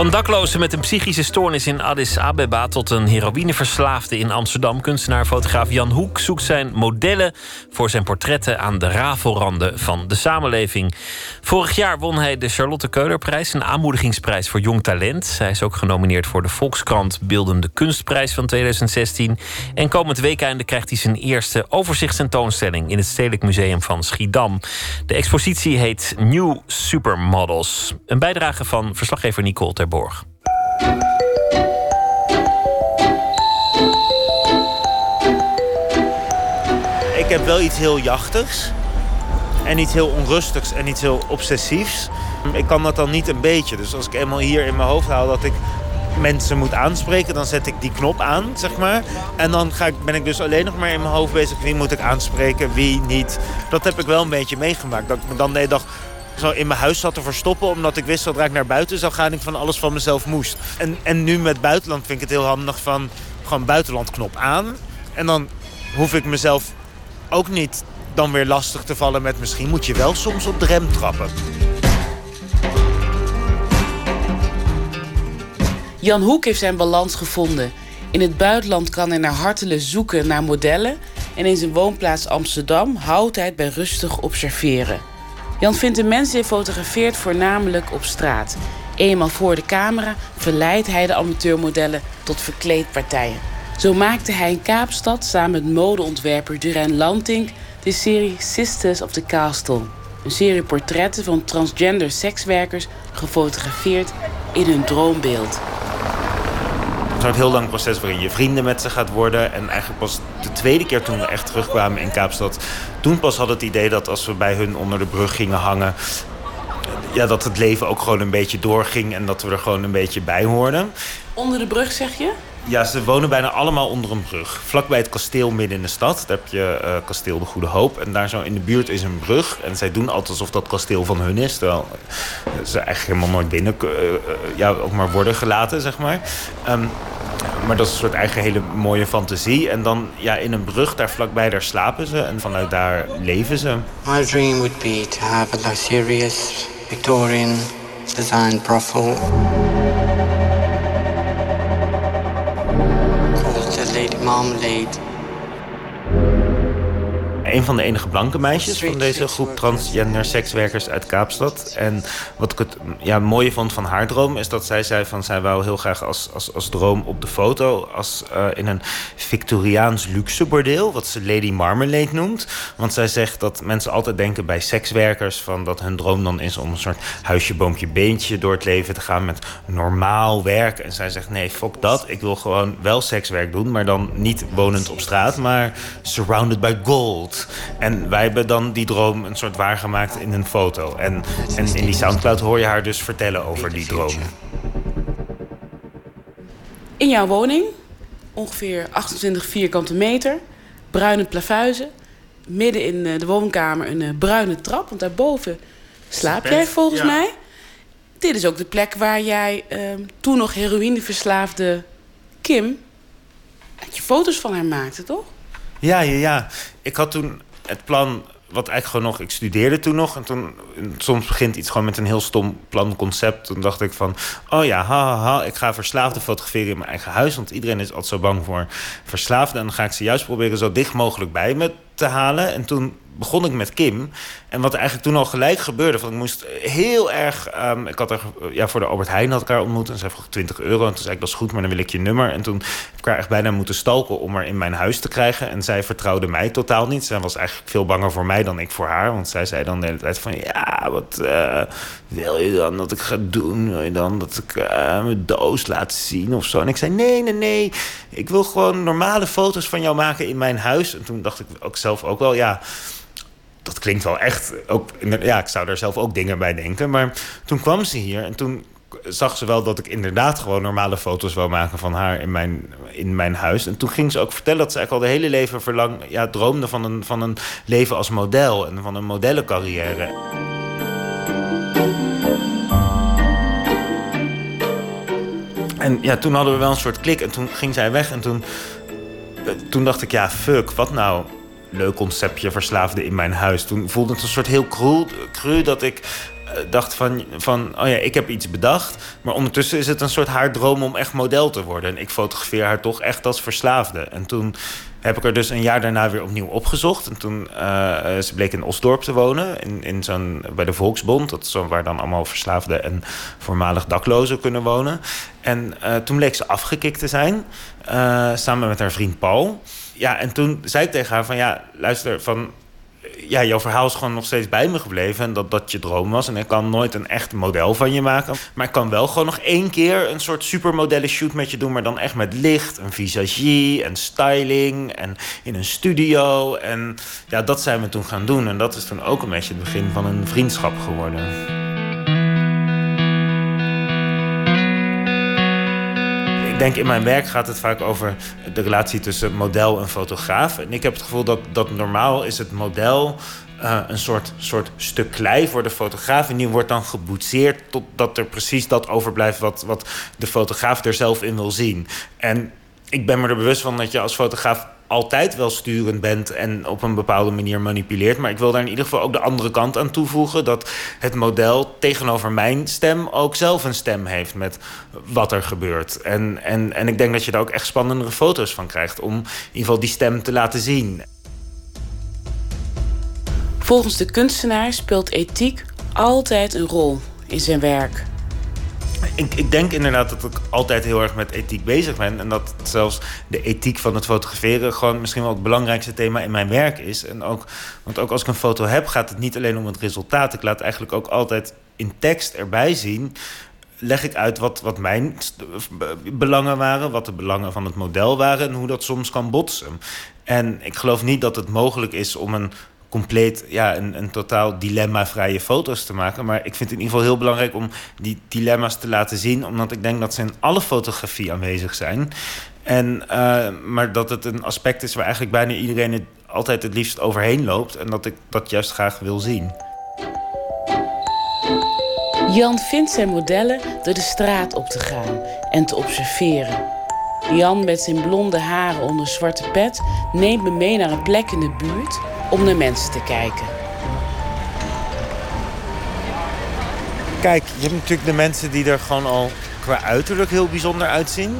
Van daklozen met een psychische stoornis in Addis Abeba tot een heroïneverslaafde in Amsterdam. Kunstenaar-fotograaf Jan Hoek zoekt zijn modellen voor zijn portretten aan de rafelranden van de samenleving. Vorig jaar won hij de Charlotte Keulerprijs, een aanmoedigingsprijs voor jong talent. Hij is ook genomineerd voor de Volkskrant Beeldende Kunstprijs van 2016. En komend weekende krijgt hij zijn eerste overzichtstentoonstelling in het Stedelijk Museum van Schiedam. De expositie heet New Supermodels. Een bijdrage van verslaggever Nicole Ik heb wel iets heel jachtigs. En iets heel onrustigs en iets heel obsessiefs. Ik kan dat dan niet een beetje. Dus als ik eenmaal hier in mijn hoofd haal dat ik mensen moet aanspreken, dan zet ik die knop aan, zeg maar. En dan ga ik, ben ik dus alleen nog maar in mijn hoofd bezig. Wie moet ik aanspreken, wie niet. Dat heb ik wel een beetje meegemaakt. Dat ik me dan de dag zo in mijn huis zat te verstoppen... omdat ik wist dat ik naar buiten zou gaan... ik van alles van mezelf moest. En, en nu met buitenland vind ik het heel handig van... gewoon buitenlandknop aan. En dan hoef ik mezelf ook niet dan weer lastig te vallen met... misschien moet je wel soms op de rem trappen. Jan Hoek heeft zijn balans gevonden. In het buitenland kan hij naar hartelen zoeken naar modellen... en in zijn woonplaats Amsterdam houdt hij het bij rustig observeren. Jan vindt mensen fotografeert voornamelijk op straat. Eenmaal voor de camera verleidt hij de amateurmodellen tot verkleedpartijen. Zo maakte hij in Kaapstad samen met modeontwerper Duran Lantink de serie Sisters of the Castle. Een serie portretten van transgender sekswerkers gefotografeerd in hun droombeeld. Een heel lang proces waarin je vrienden met ze gaat worden. En eigenlijk pas de tweede keer toen we echt terugkwamen in Kaapstad... toen pas hadden het idee dat als we bij hun onder de brug gingen hangen... Ja, dat het leven ook gewoon een beetje doorging en dat we er gewoon een beetje bij hoorden. Onder de brug zeg je? Ja, ze wonen bijna allemaal onder een brug. Vlakbij het kasteel midden in de stad. Daar heb je uh, kasteel De Goede Hoop. En daar zo in de buurt is een brug. En zij doen altijd alsof dat kasteel van hun is. Terwijl ze eigenlijk helemaal nooit binnen uh, ja, ook maar worden gelaten, zeg maar. Um, maar dat is een soort eigen hele mooie fantasie. En dan ja, in een brug daar vlakbij, daar slapen ze. En vanuit daar leven ze. My dream would be to have a luxurious Victorian designed brothel. Marmalade een van de enige blanke meisjes van deze groep transgender sekswerkers uit Kaapstad. En wat ik het ja, mooie vond van haar droom is dat zij zei van zij wou heel graag als, als, als droom op de foto als uh, in een Victoriaans luxe bordeel, wat ze Lady Marmalade noemt. Want zij zegt dat mensen altijd denken bij sekswerkers van dat hun droom dan is om een soort huisje, boompje, beentje door het leven te gaan met normaal werk. En zij zegt nee, fuck dat. Ik wil gewoon wel sekswerk doen, maar dan niet wonend op straat, maar surrounded by gold. En wij hebben dan die droom een soort waargemaakt in een foto. En, en in die Soundcloud hoor je haar dus vertellen over die droom. In jouw woning, ongeveer 28 vierkante meter, bruine plafuizen. Midden in eh, de woonkamer een eh, bruine trap, want daarboven slaap jij volgens mij. Dit is ook de plek waar jij uh, toen nog heroïneverslaafde Kim... je foto's van haar maakte, toch? Ja, ja, ja. Ik had toen het plan wat eigenlijk gewoon nog... Ik studeerde toen nog. En toen... soms begint iets gewoon met een heel stom plan, concept. Toen dacht ik van... Oh ja, ha, ha, ha. Ik ga verslaafden fotograferen in mijn eigen huis. Want iedereen is altijd zo bang voor verslaafden. En dan ga ik ze juist proberen zo dicht mogelijk bij me te halen. En toen begon ik met Kim. En wat eigenlijk toen al gelijk gebeurde, van ik moest heel erg. Um, ik had er ja, voor de Albert Heijn had elkaar ontmoet en zij vroeg 20 euro. En toen zei ik dat is goed, maar dan wil ik je nummer. En toen heb ik haar echt bijna moeten stalken om haar in mijn huis te krijgen. En zij vertrouwde mij totaal niet. Zij was eigenlijk veel banger voor mij dan ik voor haar. Want zij zei dan de hele tijd van ja, wat uh, wil je dan dat ik ga doen? Wil je dan dat ik uh, mijn doos laat zien of zo? En ik zei nee, nee, nee. Ik wil gewoon normale foto's van jou maken in mijn huis. En toen dacht ik ook zelf ook wel ja dat klinkt wel echt. Ook, ja, ik zou daar zelf ook dingen bij denken. Maar toen kwam ze hier en toen zag ze wel dat ik inderdaad gewoon normale foto's wou maken van haar in mijn, in mijn huis. En toen ging ze ook vertellen dat ze eigenlijk al de hele leven verlang ja, droomde van een, van een leven als model en van een modellencarrière. En ja, toen hadden we wel een soort klik en toen ging zij weg en toen, eh, toen dacht ik, ja, fuck, wat nou? Leuk conceptje verslaafde in mijn huis. Toen voelde het een soort heel cru, cru dat ik dacht van, van, oh ja, ik heb iets bedacht. Maar ondertussen is het een soort haar droom om echt model te worden. En ik fotografeer haar toch echt als verslaafde. En toen heb ik er dus een jaar daarna weer opnieuw opgezocht. En toen uh, ze bleek in Osdorp te wonen, in, in zo'n, bij de Volksbond. Dat zo waar dan allemaal verslaafden en voormalig daklozen kunnen wonen. En toen bleek ze afgekikt te zijn, samen met haar vriend Paul. Ja, en toen zei ik tegen haar van ja, luister, van ja, jouw verhaal is gewoon nog steeds bij me gebleven. En dat dat je droom was. En ik kan nooit een echt model van je maken. Maar ik kan wel gewoon nog één keer een soort supermodellen shoot met je doen. Maar dan echt met licht en visagie en styling. En in een studio. En ja, dat zijn we toen gaan doen. En dat is toen ook een beetje het begin van een vriendschap geworden. Denk in mijn werk gaat het vaak over de relatie tussen model en fotograaf. En ik heb het gevoel dat, dat normaal is het model uh, een soort, soort stuk klei voor de fotograaf. En die wordt dan geboetseerd totdat er precies dat overblijft wat, wat de fotograaf er zelf in wil zien. En ik ben me er bewust van dat je als fotograaf altijd wel sturend bent en op een bepaalde manier manipuleert. Maar ik wil daar in ieder geval ook de andere kant aan toevoegen. Dat het model tegenover mijn stem ook zelf een stem heeft met wat er gebeurt. En, en, en ik denk dat je daar ook echt spannendere foto's van krijgt om in ieder geval die stem te laten zien. Volgens de kunstenaar speelt ethiek altijd een rol in zijn werk ik, ik, denk inderdaad dat ik altijd heel erg met ethiek bezig ben. En dat zelfs de ethiek van het fotograferen gewoon misschien wel het belangrijkste thema in mijn werk is. En ook, want ook als ik een foto heb, gaat het niet alleen om het resultaat. Ik laat eigenlijk ook altijd in tekst erbij zien. Leg ik uit wat, wat mijn belangen waren, wat de belangen van het model waren en hoe dat soms kan botsen. En ik geloof niet dat het mogelijk is om een compleet ja, een, een totaal dilemma-vrije foto's te maken. Maar ik vind het in ieder geval heel belangrijk om die dilemma's te laten zien. Omdat ik denk dat ze in alle fotografie aanwezig zijn. En, uh, maar dat het een aspect is waar eigenlijk bijna iedereen het altijd het liefst overheen loopt. En dat ik dat juist graag wil zien. Jan vindt zijn modellen door de straat op te gaan en te observeren. Jan met zijn blonde haren onder zwarte pet neemt me mee naar een plek in de buurt om naar mensen te kijken. Kijk, je hebt natuurlijk de mensen die er gewoon al qua uiterlijk heel bijzonder uitzien.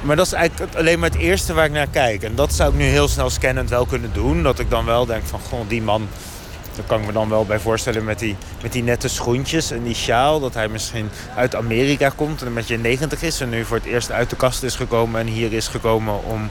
Maar dat is eigenlijk alleen maar het eerste waar ik naar kijk. En dat zou ik nu heel snel scannend wel kunnen doen. Dat ik dan wel denk van, goh, die man... Daar kan ik me dan wel bij voorstellen met die, met die nette schoentjes en die sjaal. Dat hij misschien uit Amerika komt en een beetje 90 is. En nu voor het eerst uit de kast is gekomen en hier is gekomen om...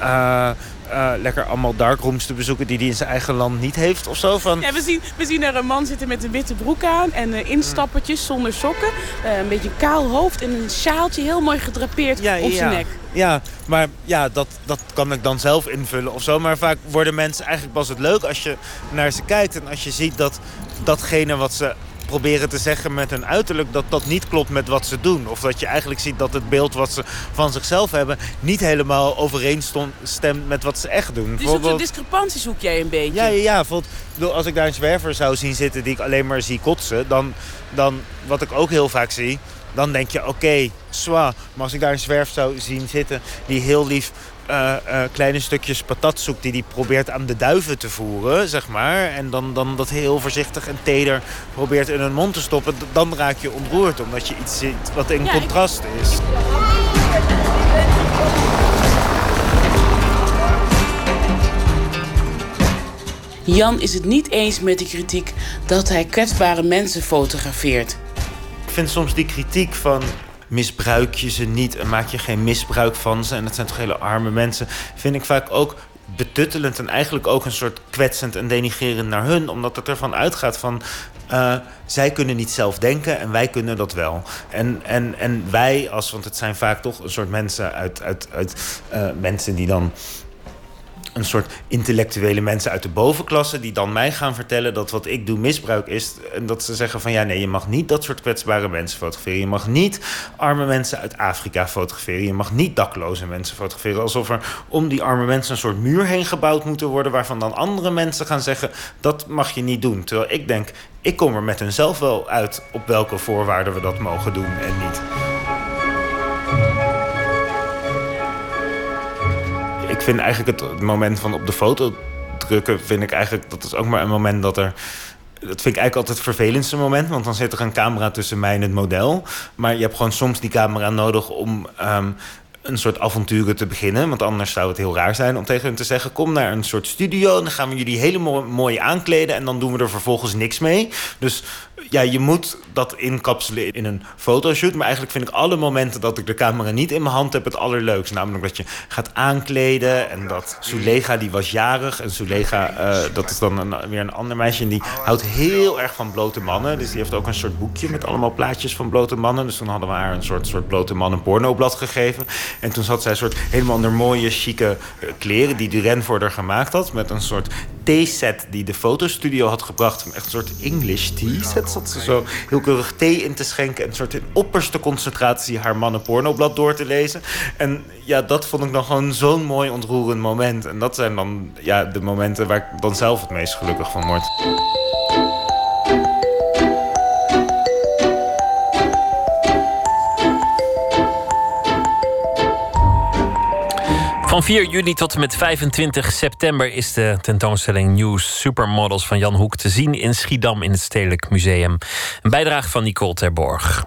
Uh, uh, lekker allemaal darkrooms te bezoeken die hij in zijn eigen land niet heeft of zo. Van... Ja, we, zien, we zien er een man zitten met een witte broek aan en uh, instappertjes zonder sokken. Uh, een beetje kaal hoofd en een sjaaltje heel mooi gedrapeerd ja, op zijn nek. Ja, maar ja, dat, dat kan ik dan zelf invullen of zo. Maar vaak worden mensen eigenlijk pas het leuk als je naar ze kijkt en als je ziet dat datgene wat ze proberen te zeggen met hun uiterlijk dat dat niet klopt met wat ze doen. Of dat je eigenlijk ziet dat het beeld wat ze van zichzelf hebben niet helemaal overeenstemt met wat ze echt doen. Dus op de discrepantie zoek jij een beetje? Ja, ja, ja bijvoorbeeld, als ik daar een zwerver zou zien zitten die ik alleen maar zie kotsen, dan, dan wat ik ook heel vaak zie, dan denk je oké, okay, Maar als ik daar een zwerf zou zien zitten die heel lief uh, uh, kleine stukjes patat zoekt die hij probeert aan de duiven te voeren, zeg maar. En dan, dan dat heel voorzichtig en teder probeert in hun mond te stoppen. Dan raak je ontroerd, omdat je iets ziet wat in contrast is. Jan is het niet eens met de kritiek dat hij kwetsbare mensen fotografeert. Ik vind soms die kritiek van misbruik je ze niet en maak je geen misbruik van ze. En dat zijn toch hele arme mensen. Vind ik vaak ook betuttelend en eigenlijk ook een soort kwetsend en denigerend naar hun. Omdat het ervan uitgaat van... Uh, zij kunnen niet zelf denken en wij kunnen dat wel. En, en, en wij, als, want het zijn vaak toch een soort mensen uit, uit, uit uh, mensen die dan een soort intellectuele mensen uit de bovenklasse... die dan mij gaan vertellen dat wat ik doe misbruik is. En dat ze zeggen van ja, nee, je mag niet dat soort kwetsbare mensen fotograferen. Je mag niet arme mensen uit Afrika fotograferen. Je mag niet dakloze mensen fotograferen. Alsof er om die arme mensen een soort muur heen gebouwd moeten worden... waarvan dan andere mensen gaan zeggen, dat mag je niet doen. Terwijl ik denk, ik kom er met hunzelf wel uit... op welke voorwaarden we dat mogen doen en niet. Vind eigenlijk het, moment van op de foto drukken, vind ik eigenlijk dat is ook maar een moment dat er dat vind ik eigenlijk altijd het vervelendste moment. Want dan zit er een camera tussen mij en het model. Maar je hebt gewoon soms die camera nodig om ehm, een soort avonturen te beginnen. Want anders zou het heel raar zijn om tegen hen te zeggen... kom naar een soort studio en dan gaan we jullie helemaal mooi aankleden... en dan doen we er vervolgens niks mee. Dus ja, je moet dat inkapselen in een fotoshoot. Maar eigenlijk vind ik alle momenten dat ik de camera niet in mijn hand heb het allerleukst. Namelijk dat je gaat aankleden. En dat Sulega, die was jarig. En Sulega, uh, dat is dan weer een ander meisje. En die houdt heel erg van blote mannen. Dus die heeft ook een soort boekje met allemaal plaatjes van blote mannen. Dus toen hadden we haar een soort, soort blote mannen pornoblad gegeven. En toen zat zij soort helemaal onder mooie, chique uh, kleren... die Duren voor haar gemaakt had. Met een soort theeset die de fotostudio had gebracht. Echt een soort English tea set zat ze zo heel keurig thee in te schenken. En een soort in opperste concentratie haar mannen pornoblad door te lezen. En ja, dat vond ik dan gewoon zo'n mooi ontroerend moment. En dat zijn dan ja, de momenten waar ik dan zelf het meest gelukkig van word. Van 4 juli tot en met 25 september is de tentoonstelling News Supermodels van Jan Hoek te zien in Schiedam in het Stedelijk Museum. Een bijdrage van Nicole Terborg.